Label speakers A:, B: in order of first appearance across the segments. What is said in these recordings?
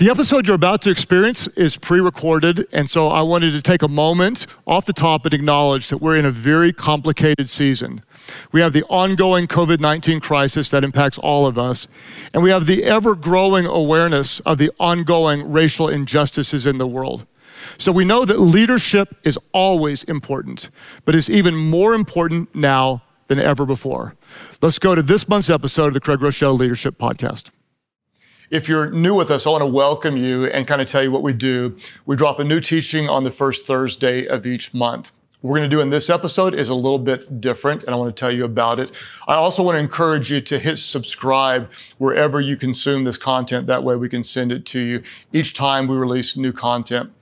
A: The episode you're about to experience is pre recorded, and so I wanted to take a moment off the top and acknowledge that we're in a very complicated season. We have the ongoing COVID 19 crisis that impacts all of us, and we have the ever growing awareness of the ongoing racial injustices in the world. So we know that leadership is always important, but it's even more important now than ever before. Let's go to this month's episode of the Craig Groeschel Leadership Podcast. If you're new with us, I want to welcome you and kind of tell you what we do. We drop a new teaching on the first Thursday of each month. What we're going to do in this episode is a little bit different, and I want to tell you about it. I also want to encourage you to hit subscribe wherever you consume this content. That way, we can send it to you each time we release new content.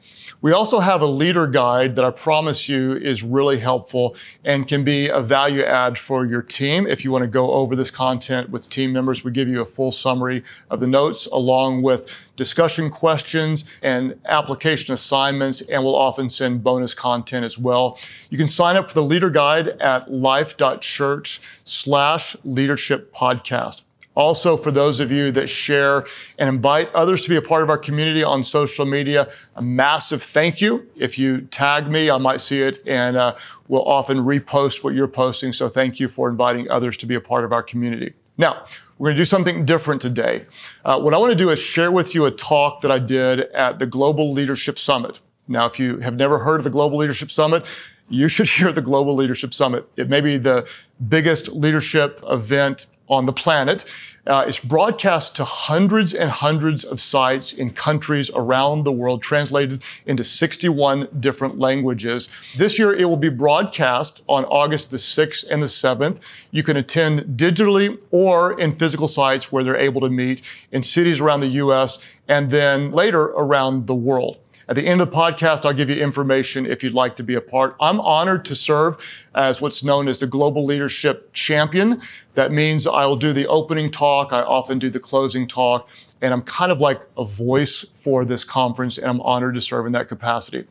A: We also have a leader guide that I promise you is really helpful and can be a value add for your team. If you want to go over this content with team members, we give you a full summary of the notes along with discussion questions and application assignments, and we'll often send bonus content as well. You can sign up for the leader guide at life.church slash leadership podcast. Also, for those of you that share and invite others to be a part of our community on social media, a massive thank you. If you tag me, I might see it and uh, we'll often repost what you're posting. So thank you for inviting others to be a part of our community. Now, we're going to do something different today. Uh, what I want to do is share with you a talk that I did at the Global Leadership Summit. Now, if you have never heard of the Global Leadership Summit, you should hear the Global Leadership Summit. It may be the biggest leadership event on the planet. Uh, it's broadcast to hundreds and hundreds of sites in countries around the world, translated into 61 different languages. This year, it will be broadcast on August the 6th and the 7th. You can attend digitally or in physical sites where they're able to meet in cities around the U.S. and then later around the world. At the end of the podcast, I'll give you information if you'd like to be a part. I'm honored to serve as what's known as the Global Leadership Champion. That means I will do the opening talk. I often do the closing talk. And I'm kind of like a voice for this conference, and I'm honored to serve in that capacity.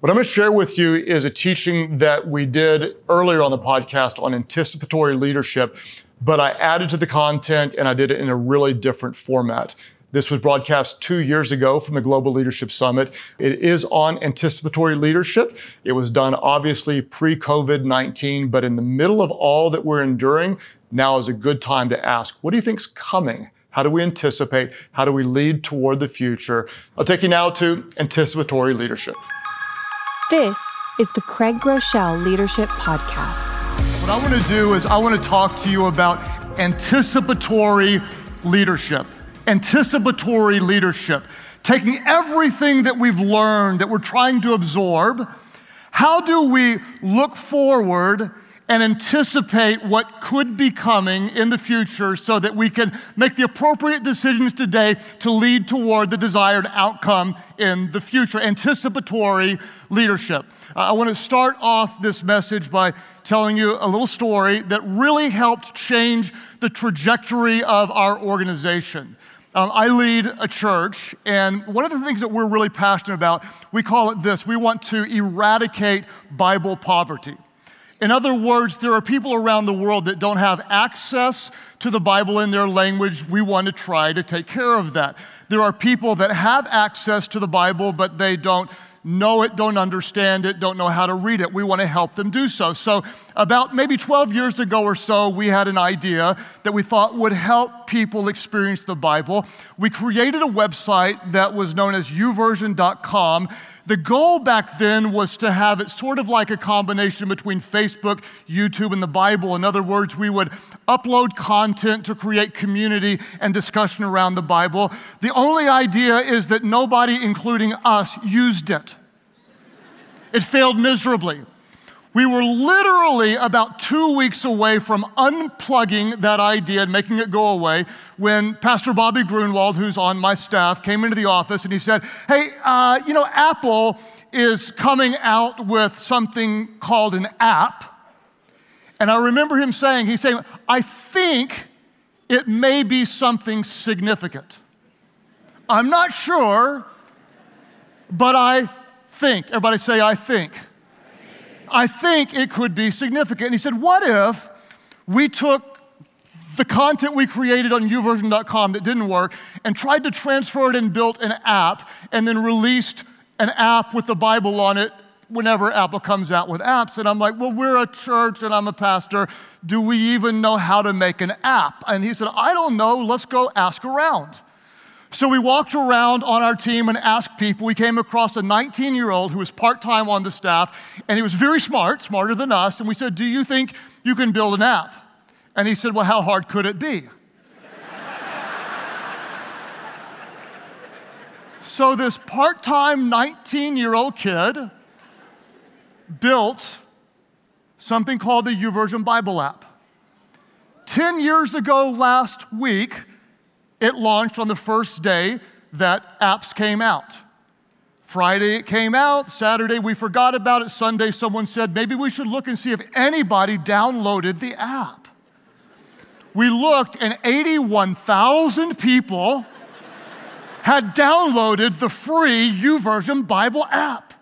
A: What I'm going to share with you is a teaching that we did earlier on the podcast on anticipatory leadership, but I added to the content and I did it in a really different format. This was broadcast two years ago from the Global Leadership Summit. It is on anticipatory leadership. It was done obviously pre COVID 19, but in the middle of all that we're enduring, now is a good time to ask what do you think's coming? How do we anticipate? How do we lead toward the future? I'll take you now to anticipatory leadership.
B: This is the Craig Groeschel Leadership Podcast.
A: What I want to do is I want to talk to you about anticipatory leadership anticipatory leadership, taking everything that we've learned, that we're trying to absorb. How do we look forward and anticipate what could be coming in the future so that we can make the appropriate decisions today to lead toward the desired outcome in the future? Anticipatory leadership. Uh, I want to start off this message by telling you a little story that really helped change the trajectory of our organization. Um, I lead a church, and one of the things that we're really passionate about, we call it this we want to eradicate Bible poverty. In other words, there are people around the world that don't have access to the Bible in their language. We want to try to take care of that. There are people that have access to the Bible, but they don't know it, don't understand it, don't know how to read it. We want to help them do so. So, about maybe 12 years ago or so, we had an idea that we thought would help people experience the Bible. We created a website that was known as youversion.com. the goal back then was to have it sort of like a combination between Facebook, YouTube, and the Bible. In other words, we would upload content to create community and discussion around the Bible. The only idea is that nobody, including us, used it. It failed miserably. We were literally about two weeks away from unplugging that idea and making it go away when Pastor Bobby Gruenewald, who's on my staff, came into the office and he said, Hey, uh, you know, Apple is coming out with something called an app. And I remember him saying, He's saying, I think it may be something significant. I'm not sure, but I think. Everybody say, I think. I think it could be significant. And he said, What if we took the content we created on youversion.com that didn't work and tried to transfer it and built an app and then released an app with the Bible on it whenever Apple comes out with apps. And I'm like, well, we're a church and I'm a pastor. Do we even know how to make an app? And he said, I don't know. Let's go ask around. So we walked around on our team and asked people. We came across a 19 year old who was part time on the staff, and he was very smart, smarter than us. And we said, Do you think you can build an app? And he said, Well, how hard could it be? so this part time 19 year old kid built something called the YouVersion Bible app. 10 years ago last week, it launched on the first day that apps came out. Friday it came out, Saturday we forgot about it, Sunday someone said maybe we should look and see if anybody downloaded the app. We looked and 81,000 people had downloaded the free YouVersion Bible app.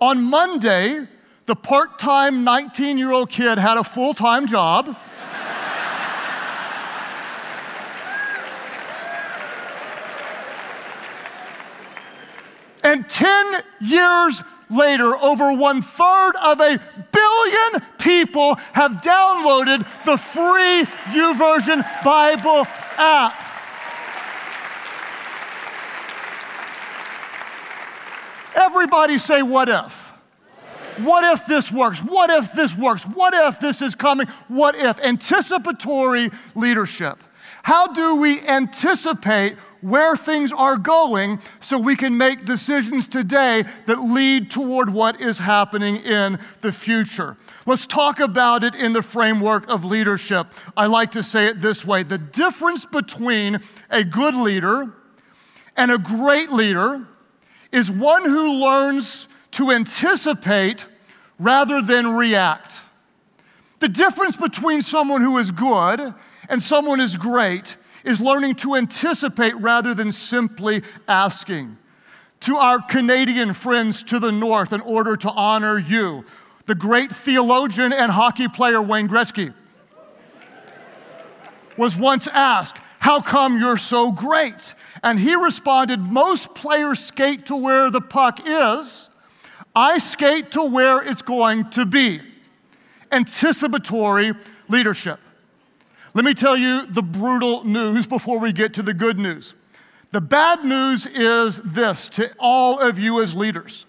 A: On Monday, the part time 19 year old kid had a full time job. And 10 years later, over one third of a billion people have downloaded the free YouVersion Bible app. Everybody say, What if? What if this works? What if this works? What if this is coming? What if? Anticipatory leadership. How do we anticipate where things are going so we can make decisions today that lead toward what is happening in the future. Let's talk about it in the framework of leadership. I like to say it this way the difference between a good leader and a great leader is one who learns to anticipate rather than react. The difference between someone who is good and someone who is great is learning to anticipate rather than simply asking. To our Canadian friends to the north, in order to honor you, the great theologian and hockey player Wayne Gretzky was once asked, How come you're so great? And he responded, Most players skate to where the puck is. I skate to where it's going to be. Anticipatory leadership. Let me tell you the brutal news before we get to the good news. The bad news is this to all of you as leaders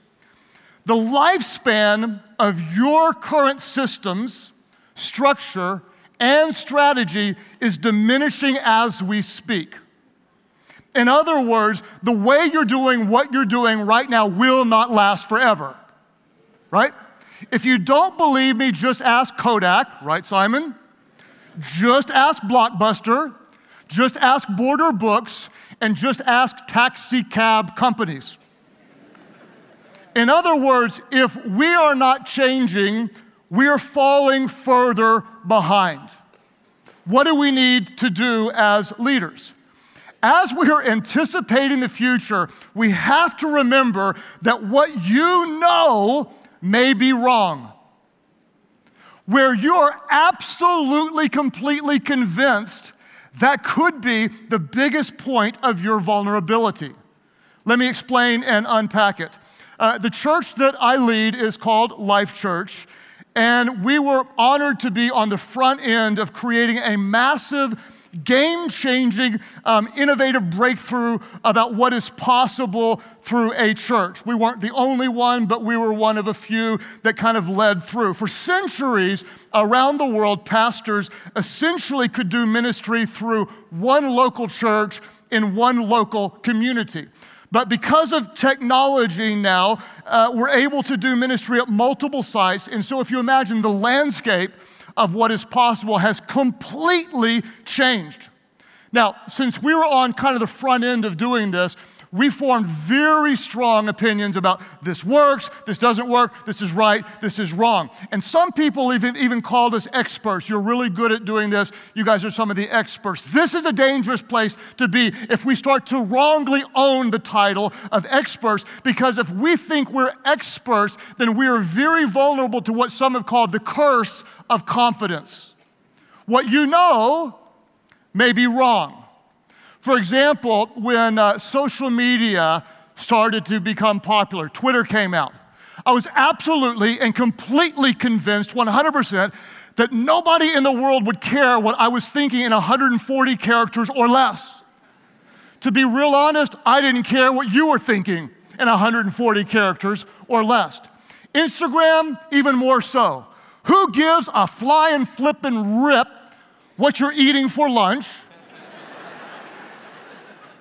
A: the lifespan of your current systems, structure, and strategy is diminishing as we speak. In other words, the way you're doing what you're doing right now will not last forever, right? If you don't believe me, just ask Kodak, right, Simon? Just ask Blockbuster, just ask Border Books, and just ask taxi cab companies. In other words, if we are not changing, we are falling further behind. What do we need to do as leaders? As we are anticipating the future, we have to remember that what you know may be wrong where you're absolutely, completely convinced that could be the biggest point of your vulnerability. Let me explain and unpack it. Uh, the church that I lead is called Life Church, and we were honored to be on the front end of creating a massive game changing, um, innovative breakthrough about what is possible through a church. We weren't the only one, but we were one of a few that kind of led through. For centuries around the world, pastors essentially could do ministry through one local church in one local community. But because of technology now, uh, we're able to do ministry at multiple sites. And so, if you imagine the landscape of what is possible has completely changed. Now, since we were on kind of the front end of doing this, we formed very strong opinions about this works, this doesn't work, this is right, this is wrong. And some people even, even called us experts. You're really good at doing this. You guys are some of the experts. This is a dangerous place to be if we start to wrongly own the title of experts, because if we think we're experts, then we are very vulnerable to what some have called the curse of confidence. what you know may be wrong. For example, when uh, social media started to become popular, Twitter came out. I was absolutely and completely convinced, 100%, that nobody in the world would care what I was thinking in 140 characters or less. To be real honest, I didn't care what you were thinking in 140 characters or less. Instagram, even more so. Who gives a flying flippin' rip what you're eating for lunch?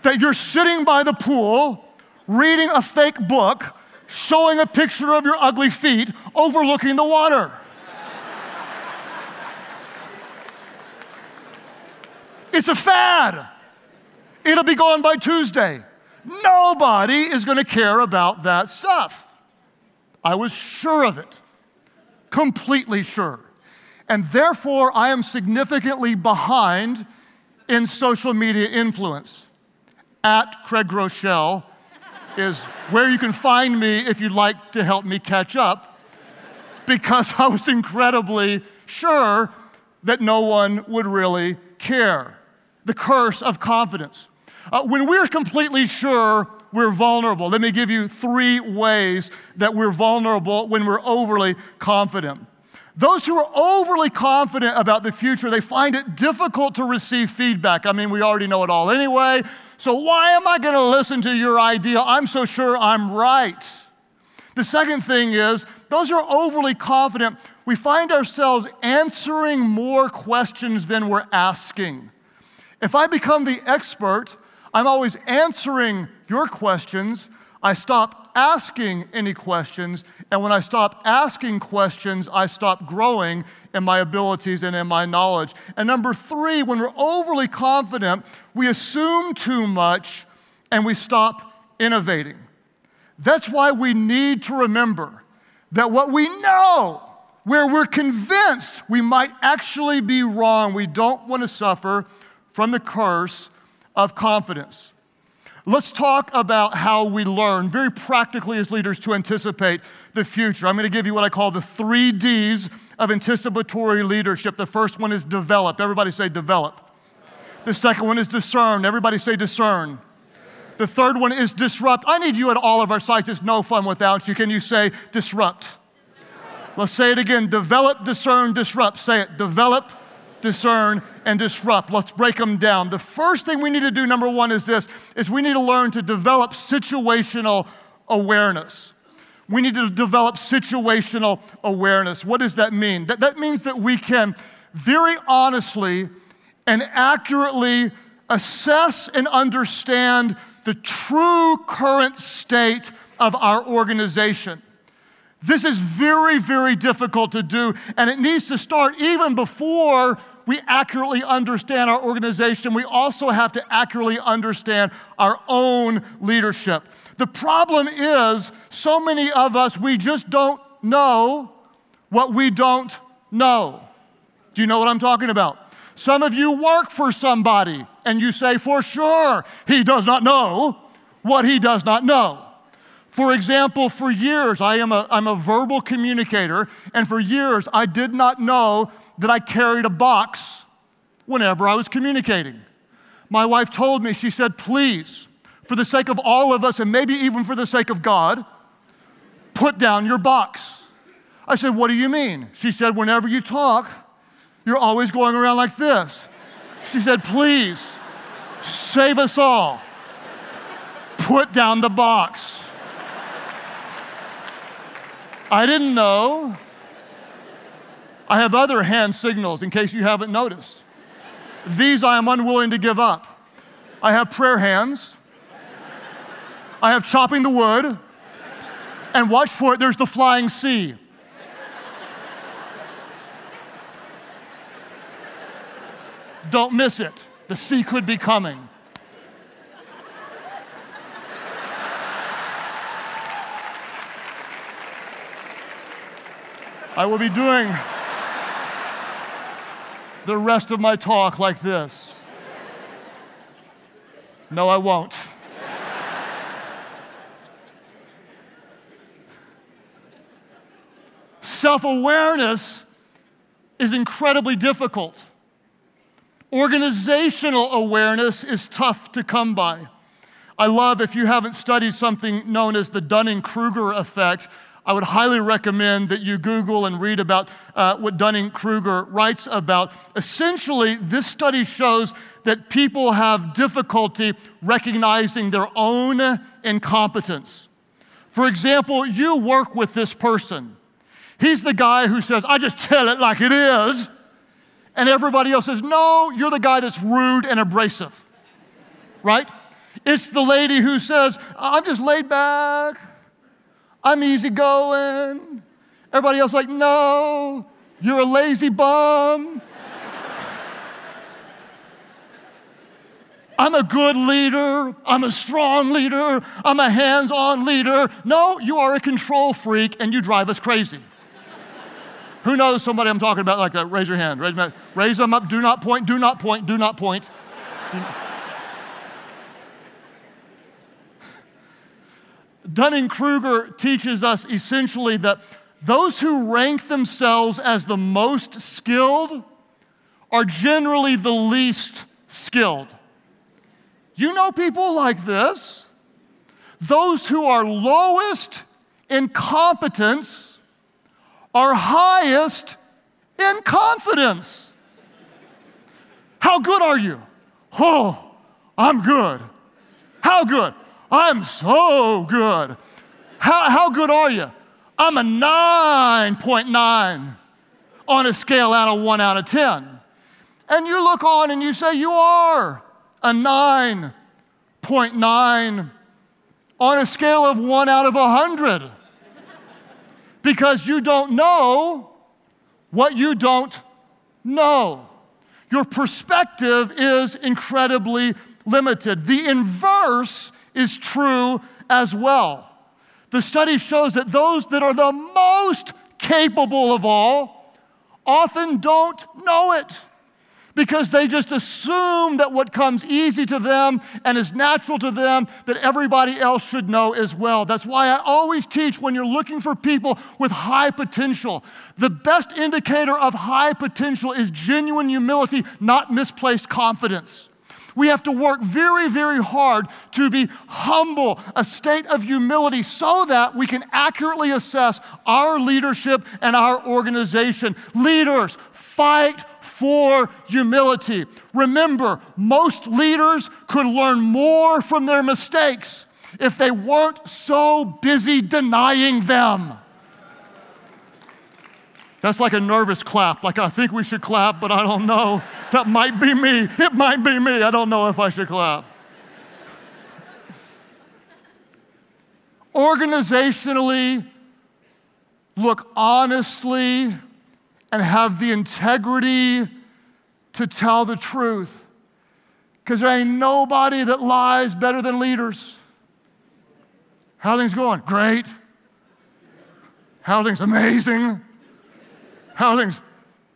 A: that you're sitting by the pool, reading a fake book, showing a picture of your ugly feet, overlooking the water. It's a fad. It'll be gone by Tuesday. Nobody is going to care about that stuff. I was sure of it, completely sure. And therefore, I am significantly behind in social media influence. At Craig Groeschel is where you can find me if you'd like to help me catch up, because I was incredibly sure that no one would really care the curse of confidence. Uh, when we're completely sure we're vulnerable, let me give you three ways that we're vulnerable when we're overly confident. Those who are overly confident about the future, they find it difficult to receive feedback. I mean, we already know it all anyway. So why am I going to listen to your idea? I'm so sure I'm right. The second thing is, those who are overly confident, we find ourselves answering more questions than we're asking. If I become the expert, I'm always answering your questions. I stop asking any questions. And when I stop asking questions, I stop growing in my abilities and in my knowledge. And number three, when we're overly confident, we assume too much and we stop innovating. That's why we need to remember that what we know, where we're convinced we might actually be wrong, we don't want to suffer from the curse of confidence. Let's talk about how we learn very practically as leaders to anticipate the future. I'm going to give you what I call the three D's of anticipatory leadership. The first one is develop. Everybody say develop. The second one is discern. Everybody say discern. The third one is disrupt. I need you at all of our sites. It's no fun without you. Can you say disrupt? disrupt. Let's say it again. Develop, discern, disrupt. Say it. Develop, discern, and disrupt. Let's break them down. The first thing we need to do, number one, is this, is we need to learn to develop situational awareness. We need to develop situational awareness. What does that mean? That, that means that we can very honestly and accurately assess and understand the true current state of our organization. This is very, very difficult to do, and it needs to start even before we accurately understand our organization. We also have to accurately understand our own leadership. The problem is, so many of us, we just don't know what we don't know. Do you know what I'm talking about? Some of you work for somebody and you say, for sure, he does not know what he does not know. For example, for years, I am a, I'm a verbal communicator, and for years, I did not know that I carried a box whenever I was communicating. My wife told me, she said, please, for the sake of all of us, and maybe even for the sake of God, put down your box. I said, What do you mean? She said, Whenever you talk, you're always going around like this. She said, Please, save us all. Put down the box. I didn't know. I have other hand signals in case you haven't noticed. These I am unwilling to give up. I have prayer hands. I have chopping the wood. And watch for it, there's the flying C. Don't miss it. The C could be coming. I will be doing the rest of my talk like this. No, I won't. Self awareness is incredibly difficult. Organizational awareness is tough to come by. I love if you haven't studied something known as the Dunning Kruger effect. I would highly recommend that you Google and read about uh, what Dunning Kruger writes about. Essentially, this study shows that people have difficulty recognizing their own incompetence. For example, you work with this person. He's the guy who says, I just tell it like it is. And everybody else says, No, you're the guy that's rude and abrasive. Right? It's the lady who says, I'm just laid back. I'm easygoing. Everybody else like, no, you're a lazy bum. I'm a good leader. I'm a strong leader. I'm a hands on leader. No, you are a control freak and you drive us crazy. Who knows somebody I'm talking about like that? Raise your hand. Raise, raise them up. Do not point. Do not point. Do not point. Do not. Dunning Kruger teaches us essentially that those who rank themselves as the most skilled are generally the least skilled. You know people like this. Those who are lowest in competence are highest in confidence. How good are you? Oh, I'm good. How good? I'm so good. How, how good are you? I'm a 9.9 on a scale out of 1 out of 10. And you look on and you say, You are a 9.9 on a scale of 1 out of 100 because you don't know what you don't know. Your perspective is incredibly limited. The inverse is true as well. The study shows that those that are the most capable of all often don't know it because they just assume that what comes easy to them and is natural to them that everybody else should know as well. That's why I always teach when you're looking for people with high potential, the best indicator of high potential is genuine humility, not misplaced confidence. We have to work very, very hard to be humble, a state of humility, so that we can accurately assess our leadership and our organization. Leaders, fight for humility. Remember, most leaders could learn more from their mistakes if they weren't so busy denying them. That's like a nervous clap. Like, I think we should clap, but I don't know. That might be me. It might be me. I don't know if I should clap. Organizationally, look honestly and have the integrity to tell the truth. Because there ain't nobody that lies better than leaders. How things going? Great. How things amazing. How things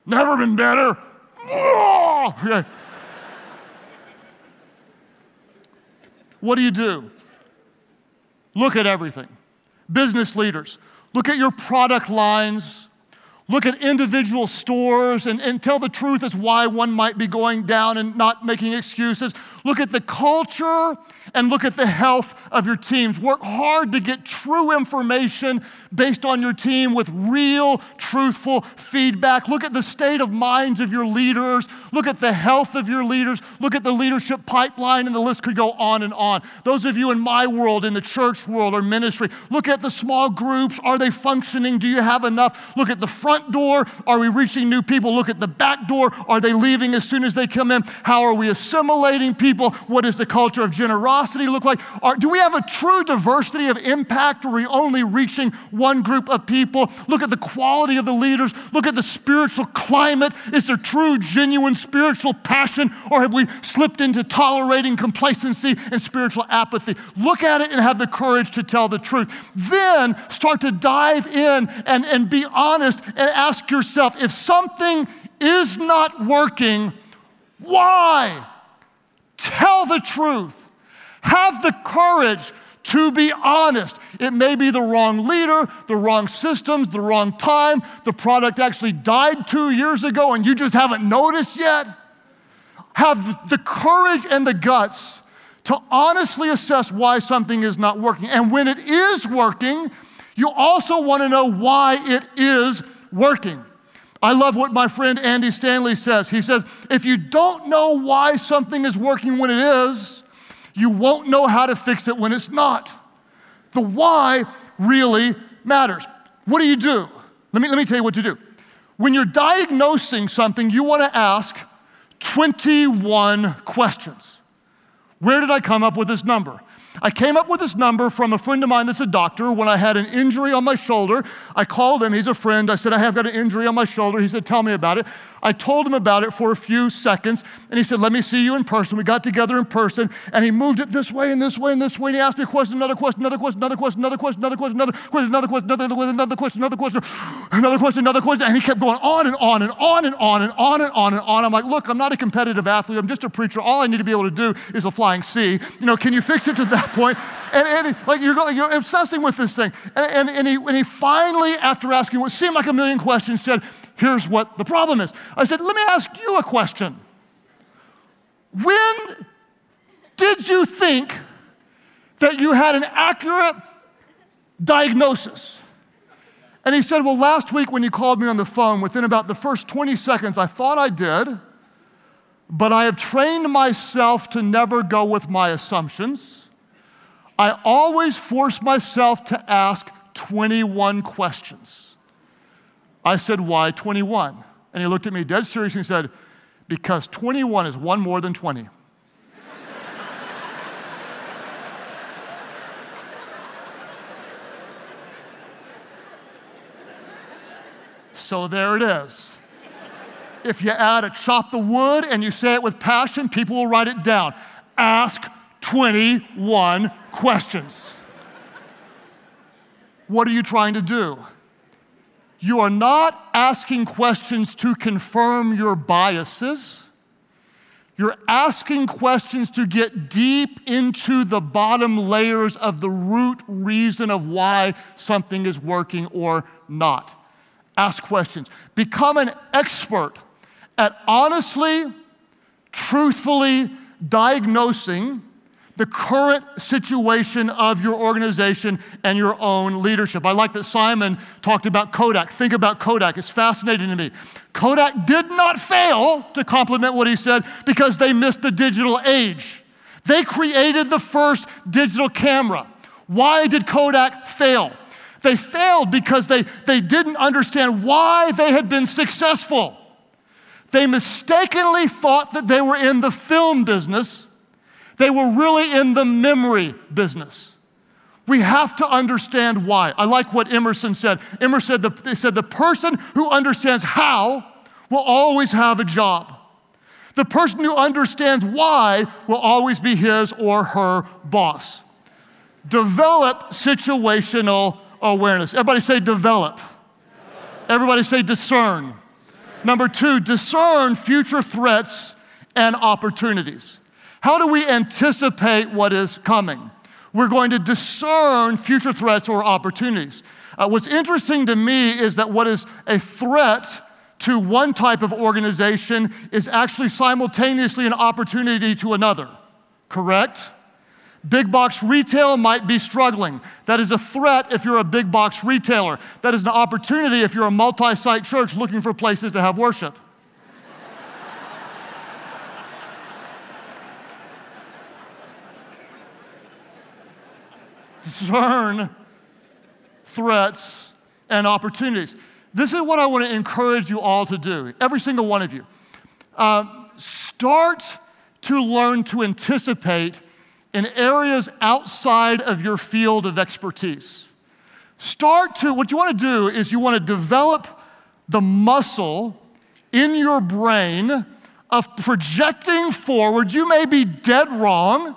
A: never been better. What do you do? Look at everything. Business leaders, look at your product lines, look at individual stores, and, and tell the truth as why one might be going down and not making excuses. Look at the culture and look at the health of your teams. Work hard to get true information based on your team with real, truthful feedback. Look at the state of minds of your leaders. Look at the health of your leaders. Look at the leadership pipeline, and the list could go on and on. Those of you in my world, in the church world or ministry, look at the small groups. Are they functioning? Do you have enough? Look at the front door. Are we reaching new people? Look at the back door. Are they leaving as soon as they come in? How are we assimilating people? What does the culture of generosity look like? Are, do we have a true diversity of impact? Are we only reaching one group of people? Look at the quality of the leaders. Look at the spiritual climate. Is there true, genuine spiritual passion? Or have we slipped into tolerating complacency and spiritual apathy? Look at it and have the courage to tell the truth. Then start to dive in and, and be honest and ask yourself if something is not working, why? Tell the truth. Have the courage to be honest. It may be the wrong leader, the wrong systems, the wrong time. The product actually died two years ago and you just haven't noticed yet. have the courage and the guts to honestly assess why something is not working. And when it is working, you also want to know why it is working. I love what my friend Andy Stanley says. He says, if you don't know why something is working when it is, you won't know how to fix it when it's not. The why really matters. What do you do? Let me, let me tell you what to do. When you're diagnosing something, you want to ask 21 questions. Where did I come up with this number? I came up with this number from a friend of mine that's a doctor. When I had an injury on my shoulder, I called him. He's a friend. I said, I have got an injury on my shoulder. He said, Tell me about it. I told him about it for a few seconds, and he said, Let me see you in person. We got together in person, and he moved it this way and this way and this way. And he asked me a question, another question, another question, another question, another question, another question, another question, another question, another question, another question, another question, another question, another question. And he kept going on and on and on and on and on and on and on. I'm like, Look, I'm not a competitive athlete. I'm just a preacher. All I need to be able to do is a flying C. You know, can you fix it to that point? And, and like you're, going, you're obsessing with this thing. And, and, and, he, and he finally, after asking what seemed like a million questions, said, Here's what the problem is. I said, Let me ask you a question. When did you think that you had an accurate diagnosis? And he said, Well, last week when you called me on the phone, within about the first 20 seconds, I thought I did, but I have trained myself to never go with my assumptions. I always force myself to ask 21 questions. I said, Why 21? And he looked at me dead serious and said, Because 21 is one more than 20. so there it is. If you add a chop the wood and you say it with passion, people will write it down. Ask 21 questions. What are you trying to do? You are not asking questions to confirm your biases. You're asking questions to get deep into the bottom layers of the root reason of why something is working or not. Ask questions. Become an expert at honestly, truthfully diagnosing the current situation of your organization and your own leadership. I like that Simon talked about Kodak. Think about Kodak, it's fascinating to me. Kodak did not fail to compliment what he said because they missed the digital age. They created the first digital camera. Why did Kodak fail? They failed because they, they didn't understand why they had been successful. They mistakenly thought that they were in the film business they were really in the memory business. We have to understand why. I like what Emerson said. Emerson said the, said, the person who understands how will always have a job. The person who understands why will always be his or her boss. Develop situational awareness. Everybody say develop. Everybody say discern. Number two, discern future threats and opportunities. How do we anticipate what is coming? We're going to discern future threats or opportunities. Uh, what's interesting to me is that what is a threat to one type of organization is actually simultaneously an opportunity to another, correct? Big box retail might be struggling. That is a threat if you're a big box retailer. That is an opportunity if you're a multi site church looking for places to have worship. Discern threats and opportunities. This is what I want to encourage you all to do, every single one of you. Uh, start to learn to anticipate in areas outside of your field of expertise. Start to, what you want to do is you want to develop the muscle in your brain of projecting forward. You may be dead wrong.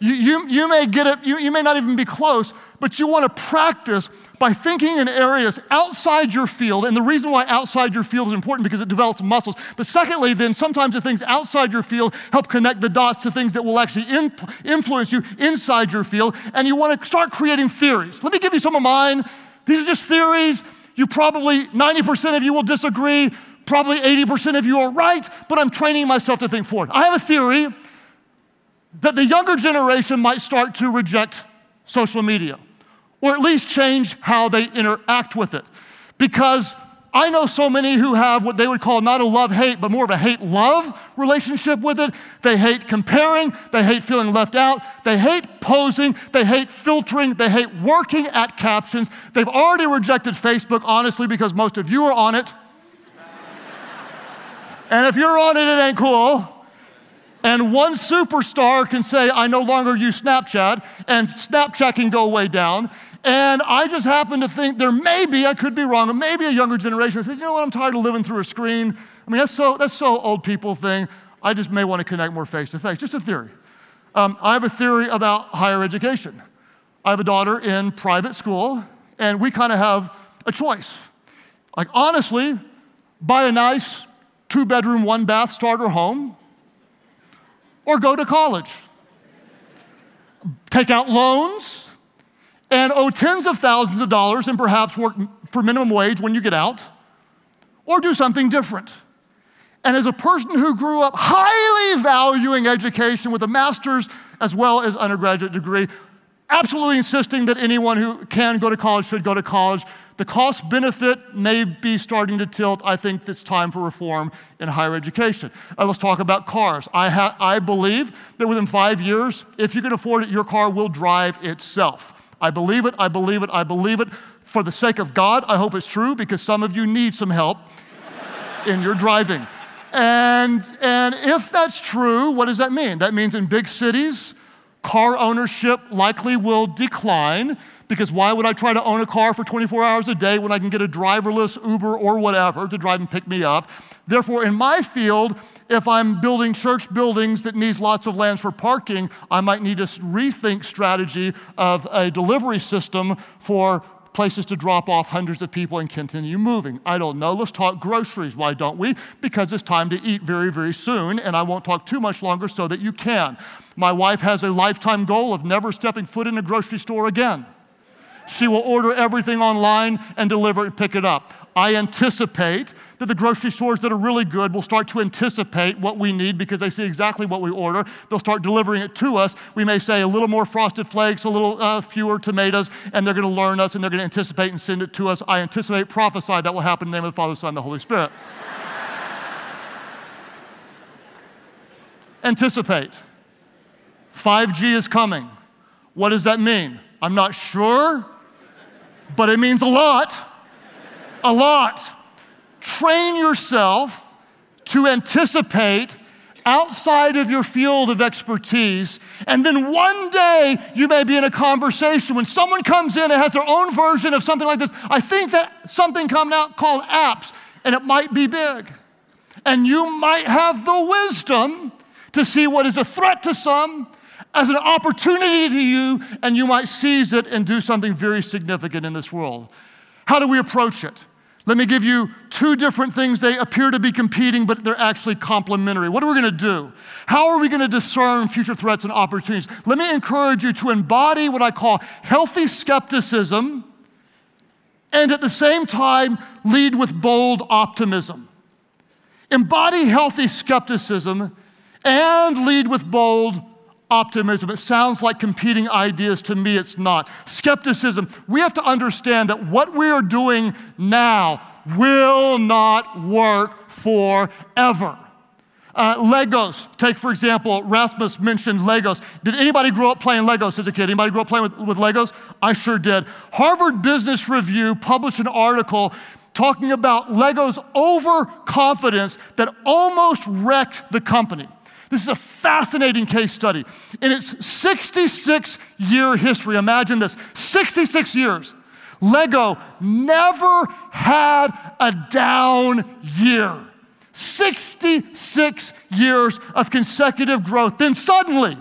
A: You, you, you may get it, you, you may not even be close, but you want to practice by thinking in areas outside your field. And the reason why outside your field is important because it develops muscles. But secondly, then sometimes the things outside your field help connect the dots to things that will actually in, influence you inside your field. And you want to start creating theories. Let me give you some of mine. These are just theories. You probably, 90% of you will disagree, probably 80% of you are right, but I'm training myself to think forward. I have a theory that the younger generation might start to reject social media, or at least change how they interact with it. Because I know so many who have what they would call not a love hate, but more of a hate love relationship with it. They hate comparing, they hate feeling left out, they hate posing, they hate filtering, they hate working at captions. They've already rejected Facebook, honestly, because most of you are on it. and if you're on it, it ain't cool. And one superstar can say, I no longer use Snapchat, and Snapchat can go way down. And I just happen to think there may be, I could be wrong, maybe a younger generation says, you know what, I'm tired of living through a screen. I mean, that's so, that's so old people thing. I just may want to connect more face to face. Just a theory. Um, I have a theory about higher education. I have a daughter in private school, and we kind of have a choice. Like, honestly, buy a nice two bedroom, one bath starter home, or go to college. Take out loans and owe tens of thousands of dollars and perhaps work for minimum wage when you get out, or do something different. And as a person who grew up highly valuing education with a master's as well as undergraduate degree, absolutely insisting that anyone who can go to college should go to college, the cost benefit may be starting to tilt. I think it's time for reform in higher education. Uh, let's talk about cars. I, ha- I believe that within five years, if you can afford it, your car will drive itself. I believe it, I believe it, I believe it. For the sake of God, I hope it's true because some of you need some help in your driving. And, and if that's true, what does that mean? That means in big cities, car ownership likely will decline because why would I try to own a car for 24 hours a day when I can get a driverless Uber or whatever to drive and pick me up? Therefore, in my field, if I'm building church buildings that needs lots of lands for parking, I might need to rethink strategy of a delivery system for places to drop off hundreds of people and continue moving. I don't know. Let's talk groceries. Why don't we? Because it's time to eat very, very soon, and I won't talk too much longer so that you can. My wife has a lifetime goal of never stepping foot in a grocery store again. She will order everything online and deliver it, pick it up. I anticipate that the grocery stores that are really good will start to anticipate what we need because they see exactly what we order. They'll start delivering it to us. We may say a little more frosted flakes, a little uh, fewer tomatoes, and they're going to learn us and they're going to anticipate and send it to us. I anticipate, prophesy that will happen in the name of the Father, Son, and the Holy Spirit. anticipate. 5G is coming. What does that mean? I'm not sure, but it means a lot a lot. Train yourself to anticipate outside of your field of expertise. And then one day you may be in a conversation when someone comes in and has their own version of something like this. I think that something coming out called apps, and it might be big. And you might have the wisdom to see what is a threat to some as an opportunity to you, and you might seize it and do something very significant in this world. How do we approach it? Let me give you two different things. They appear to be competing, but they're actually complementary. What are we going to do? How are we going to discern future threats and opportunities? Let me encourage you to embody what I call healthy skepticism and at the same time lead with bold optimism. Embody healthy skepticism and lead with bold optimism. It sounds like competing ideas. To me, it's not. Skepticism, we have to understand that what we are doing now will not work forever. Uh, Legos, take for example, Rasmus mentioned Legos. Did anybody grow up playing Legos as a kid? Anybody grow up playing with, with Legos? I sure did. Harvard Business Review published an article talking about Lego's overconfidence that almost wrecked the company. This is a fascinating case study. In its 66 year history, imagine this 66 years, Lego never had a down year. 66 years of consecutive growth. Then suddenly,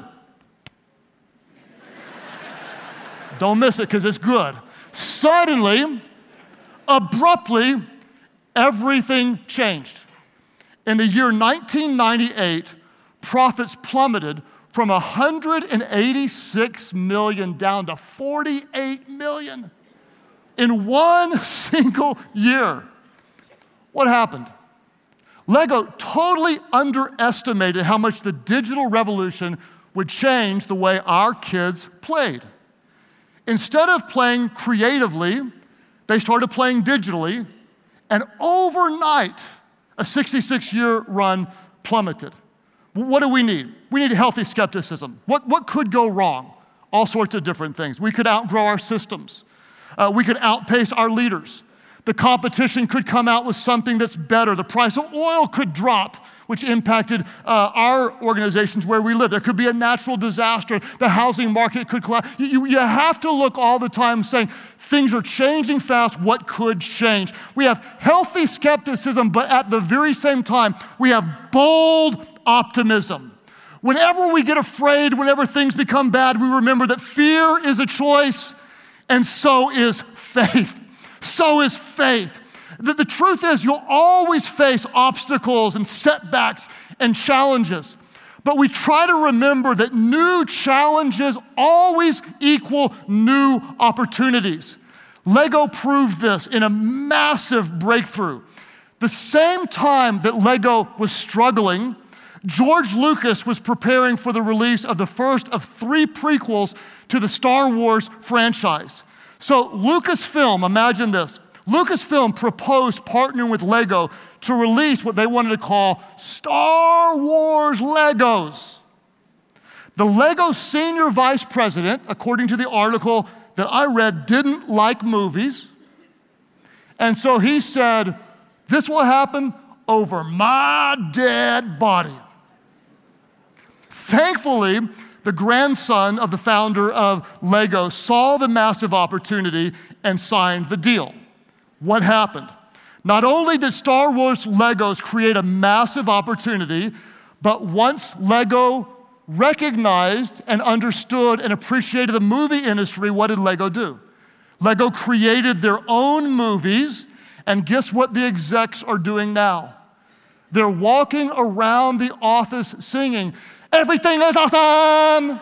A: don't miss it because it's good. Suddenly, abruptly, everything changed. In the year 1998, profits plummeted from 186 million down to 48 million in one single year. What happened? Lego totally underestimated how much the digital revolution would change the way our kids played. Instead of playing creatively, they started playing digitally, and overnight, a 66 year run plummeted. What do we need? We need healthy skepticism. What, what could go wrong? All sorts of different things. We could outgrow our systems, uh, we could outpace our leaders. The competition could come out with something that's better. The price of oil could drop, which impacted uh, our organizations where we live. There could be a natural disaster. The housing market could collapse. You, you, you have to look all the time saying things are changing fast. What could change? We have healthy skepticism, but at the very same time, we have bold optimism. Whenever we get afraid, whenever things become bad, we remember that fear is a choice, and so is faith so is faith. The, the truth is, you'll always face obstacles and setbacks and challenges. But we try to remember that new challenges always equal new opportunities. Lego proved this in a massive breakthrough. The same time that Lego was struggling, George Lucas was preparing for the release of the first of three prequels to the Star Wars franchise. So, Lucasfilm, imagine this Lucasfilm proposed partnering with Lego to release what they wanted to call Star Wars Legos. The Lego senior vice president, according to the article that I read, didn't like movies. And so he said, This will happen over my dead body. Thankfully, the grandson of the founder of Lego, saw the massive opportunity and signed the deal. What happened? Not only did Star Wars Legos create a massive opportunity, but once Lego recognized and understood and appreciated the movie industry, what did Lego do? Lego created their own movies, and guess what the execs are doing now? They're walking around the office singing, Everything is awesome.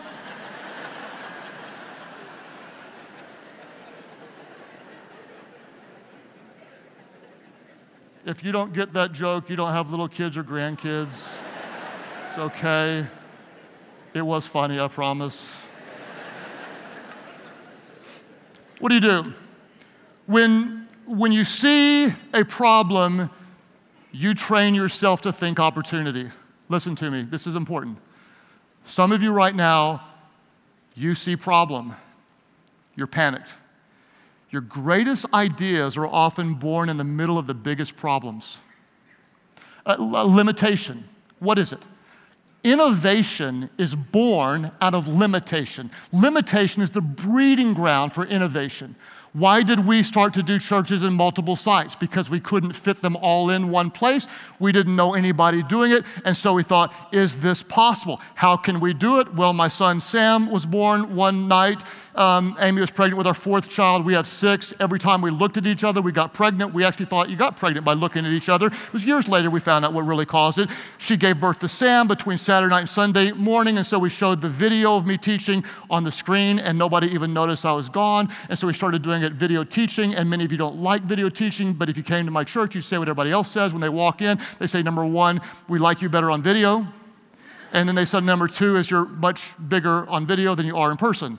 A: if you don't get that joke, you don't have little kids or grandkids. It's okay. It was funny, I promise. What do you do? When, when you see a problem, you train yourself to think opportunity. Listen to me, this is important. Some of you right now, you see problem. You're panicked. Your greatest ideas are often born in the middle of the biggest problems. A, limitation. What is it? Innovation is born out of limitation. Limitation is the breeding ground for innovation. Why did we start to do churches in multiple sites? Because we couldn't fit them all in one place. We didn't know anybody doing it. And so we thought, is this possible? How can we do it? Well, my son Sam was born one night um, Amy was pregnant with our fourth child. We have six. Every time we looked at each other, we got pregnant. We actually thought you got pregnant by looking at each other. It was years later we found out what really caused it. She gave birth to Sam between Saturday night and Sunday morning, and so we showed the video of me teaching on the screen, and nobody even noticed I was gone. And so we started doing it video teaching, and many of you don't like video teaching, but if you came to my church, you say what everybody else says when they walk in. They say, number one, we like you better on video. And then they said, number two is you're much bigger on video than you are in person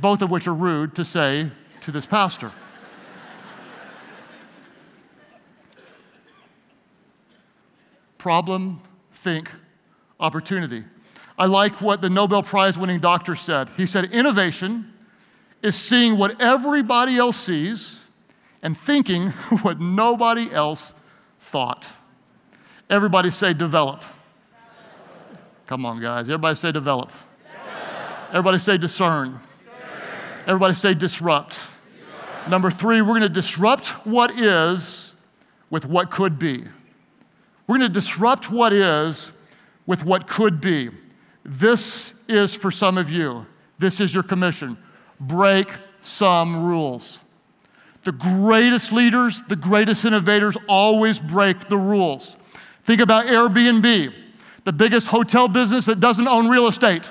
A: both of which are rude to say to this pastor. Problem, think, opportunity. I like what the Nobel Prize winning doctor said. He said, Innovation is seeing what everybody else sees and thinking what nobody else thought. Everybody say develop. Come on, guys. Everybody say develop. Everybody say discern. Everybody say disrupt. disrupt. Number three, we're going to disrupt what is with what could be. We're going to disrupt what is with what could be. This is for some of you. This is your commission. Break some rules. The greatest leaders, the greatest innovators always break the rules. Think about Airbnb, the biggest hotel business that doesn't own real estate,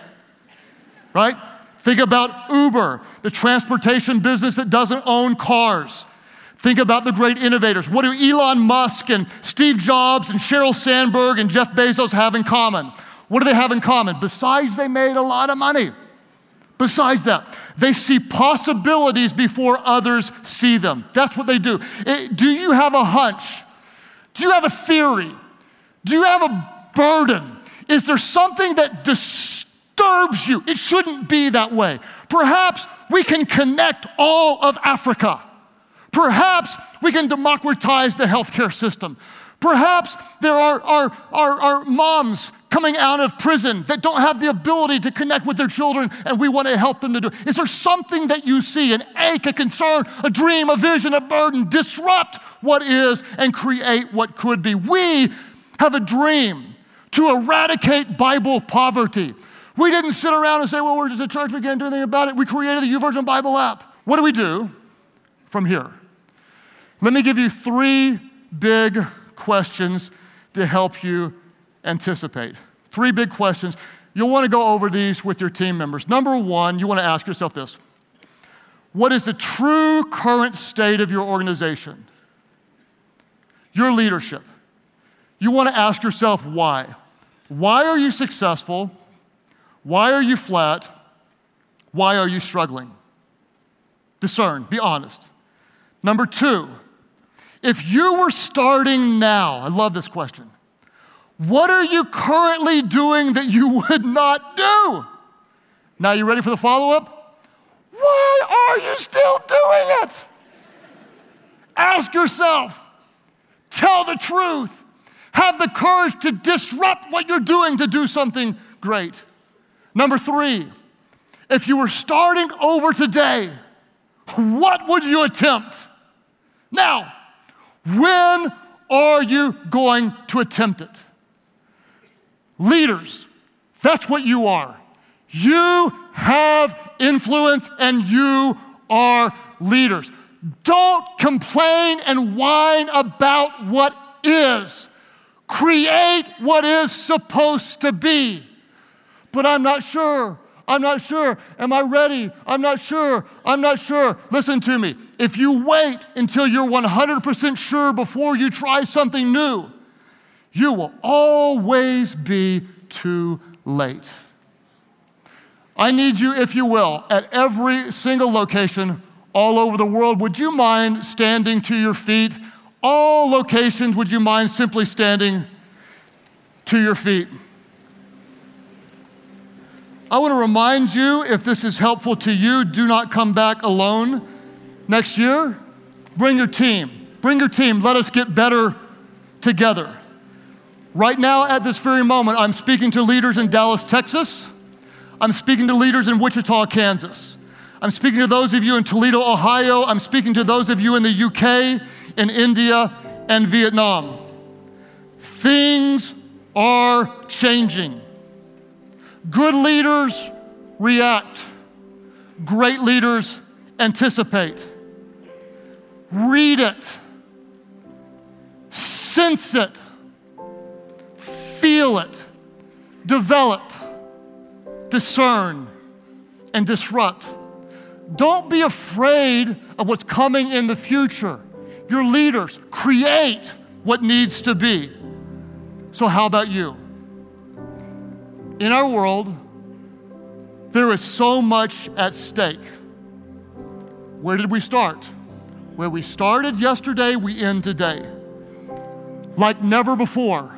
A: right? Think about Uber, the transportation business that doesn't own cars. Think about the great innovators. What do Elon Musk and Steve Jobs and Sheryl Sandberg and Jeff Bezos have in common? What do they have in common? Besides, they made a lot of money. Besides that, they see possibilities before others see them. That's what they do. Eh, do you have a hunch? Do you have a theory? Do you have a burden? Is there something that disturbs you? It shouldn't be that way. Perhaps we can connect all of Africa. Perhaps we can democratize the healthcare system. Perhaps there are, are, are, are, moms coming out of prison that don't have the ability to connect with their children, and we want to help them to do it. Is there something that you see, an ache, a concern, a dream, a vision, a burden, disrupt what is and create what could be? We have a dream to eradicate Bible poverty. We didn't sit around and say, well, we're just a church, we can't do anything about it. We created the YouVersion Bible app. What do we do from here? Let me give you three big questions to help you anticipate. Three big questions. You'll want to go over these with your team members. Number one, you want to ask yourself this What is the true current state of your organization? Your leadership. You want to ask yourself why. Why are you successful? Why are you flat? Why are you struggling? Discern, be honest. Number two, if you were starting now, I love this question. What are you currently doing that you would not do? Now, you ready for the follow up? Why are you still doing it? Ask yourself. Tell the truth. Have the courage to disrupt what you're doing to do something great. Number three, if you were starting over today, what would you attempt? Now, when are you going to attempt it? Leaders, that's what you are. You have influence and you are leaders. Don't complain and whine about what is. Create what is supposed to be. But I'm not sure. I'm not sure. Am I ready? I'm not sure. I'm not sure. Listen to me. If you wait until you're 100% sure before you try something new, you will always be too late. I need you, if you will, at every single location all over the world. Would you mind standing to your feet? All locations, would you mind simply standing to your feet? I want to remind you if this is helpful to you, do not come back alone next year. Bring your team. Bring your team. Let us get better together. Right now, at this very moment, I'm speaking to leaders in Dallas, Texas. I'm speaking to leaders in Wichita, Kansas. I'm speaking to those of you in Toledo, Ohio. I'm speaking to those of you in the UK, in India, and Vietnam. Things are changing. Good leaders react, great leaders anticipate. Read it, sense it, feel it, develop, discern, and disrupt. Don't be afraid of what's coming in the future. Your leaders create what needs to be. So, how about you? In our world, there is so much at stake. Where did we start? Where we started yesterday, we end today. Like never before.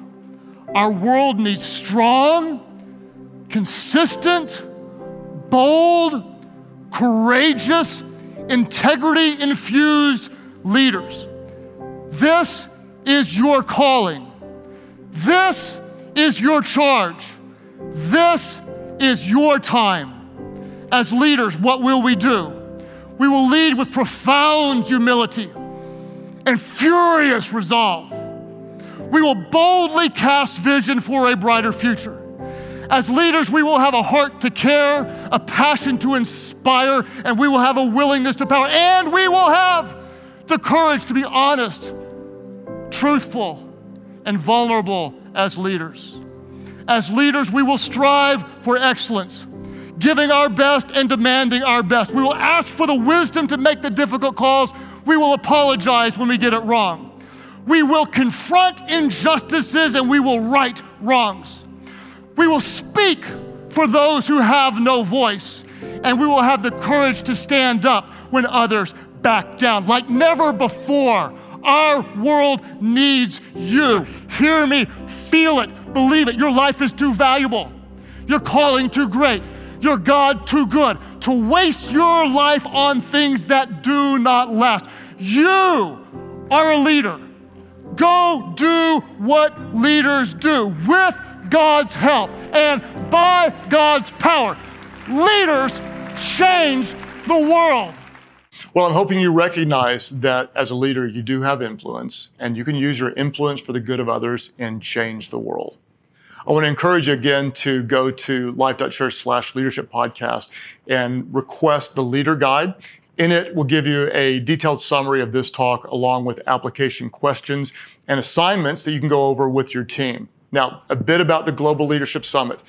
A: Our world needs strong, consistent, bold, courageous, integrity infused leaders. This is your calling. This is your charge. This is your time. As leaders, what will we do? We will lead with profound humility and furious resolve. We will boldly cast vision for a brighter future. As leaders, we will have a heart to care, a passion to inspire, and we will have a willingness to power, and we will have the courage to be honest, truthful, and vulnerable as leaders. As leaders, we will strive for excellence, giving our best and demanding our best. We will ask for the wisdom to make the difficult calls. We will apologize when we get it wrong. We will confront injustices and we will right wrongs. We will speak for those who have no voice, and we will have the courage to stand up when others back down. Like never before, our world needs you. Hear me, feel it, believe it. Your life is too valuable, your calling too great, your God too good to waste your life on things that do not last. You are a leader. Go do what leaders do with God's help and by God's power. Leaders change the world. Well, I'm hoping you recognize that as a leader, you do have influence and you can use your influence for the good of others and change the world. I want to encourage you again to go to life.church slash leadership podcast and request the leader guide. In it, we'll give you a detailed summary of this talk along with application questions and assignments that you can go over with your team. Now, a bit about the Global Leadership Summit.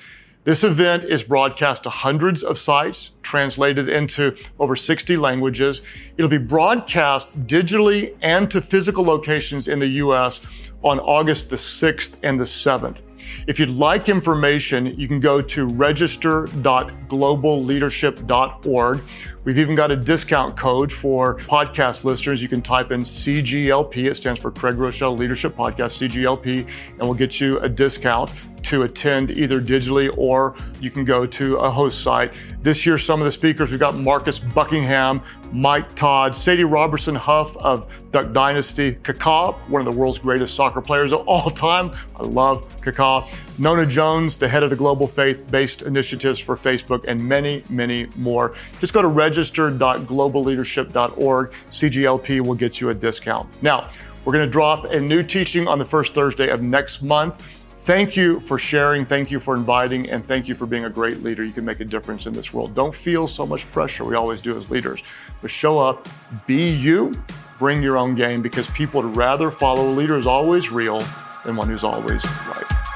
A: This event is broadcast to hundreds of sites, translated into over 60 languages. It'll be broadcast digitally and to physical locations in the US on August the 6th and the 7th. If you'd like information, you can go to register.globalleadership.org. We've even got a discount code for podcast listeners. You can type in CGLP, it stands for Craig Groeschel Leadership Podcast, CGLP, and we'll get you a discount to attend either digitally or you can go to a host site. This year, some of the speakers, we've got Marcus Buckingham, Mike Todd, Sadie Robertson Huff of Duck Dynasty, Kaká, one of the world's greatest soccer players of all time. I love Kaká. Nona Jones, the head of the global faith based initiatives for Facebook, and many, many more. Just go to register.globalleadership.org. CGLP will get you a discount. Now, we're going to drop a new teaching on the first Thursday of next month. Thank you for sharing. Thank you for inviting. And thank you for being a great leader. You can make a difference in this world. Don't feel so much pressure. We always do as leaders. But show up, be you, bring your own game because people would rather follow a leader who's always real than one who's always right.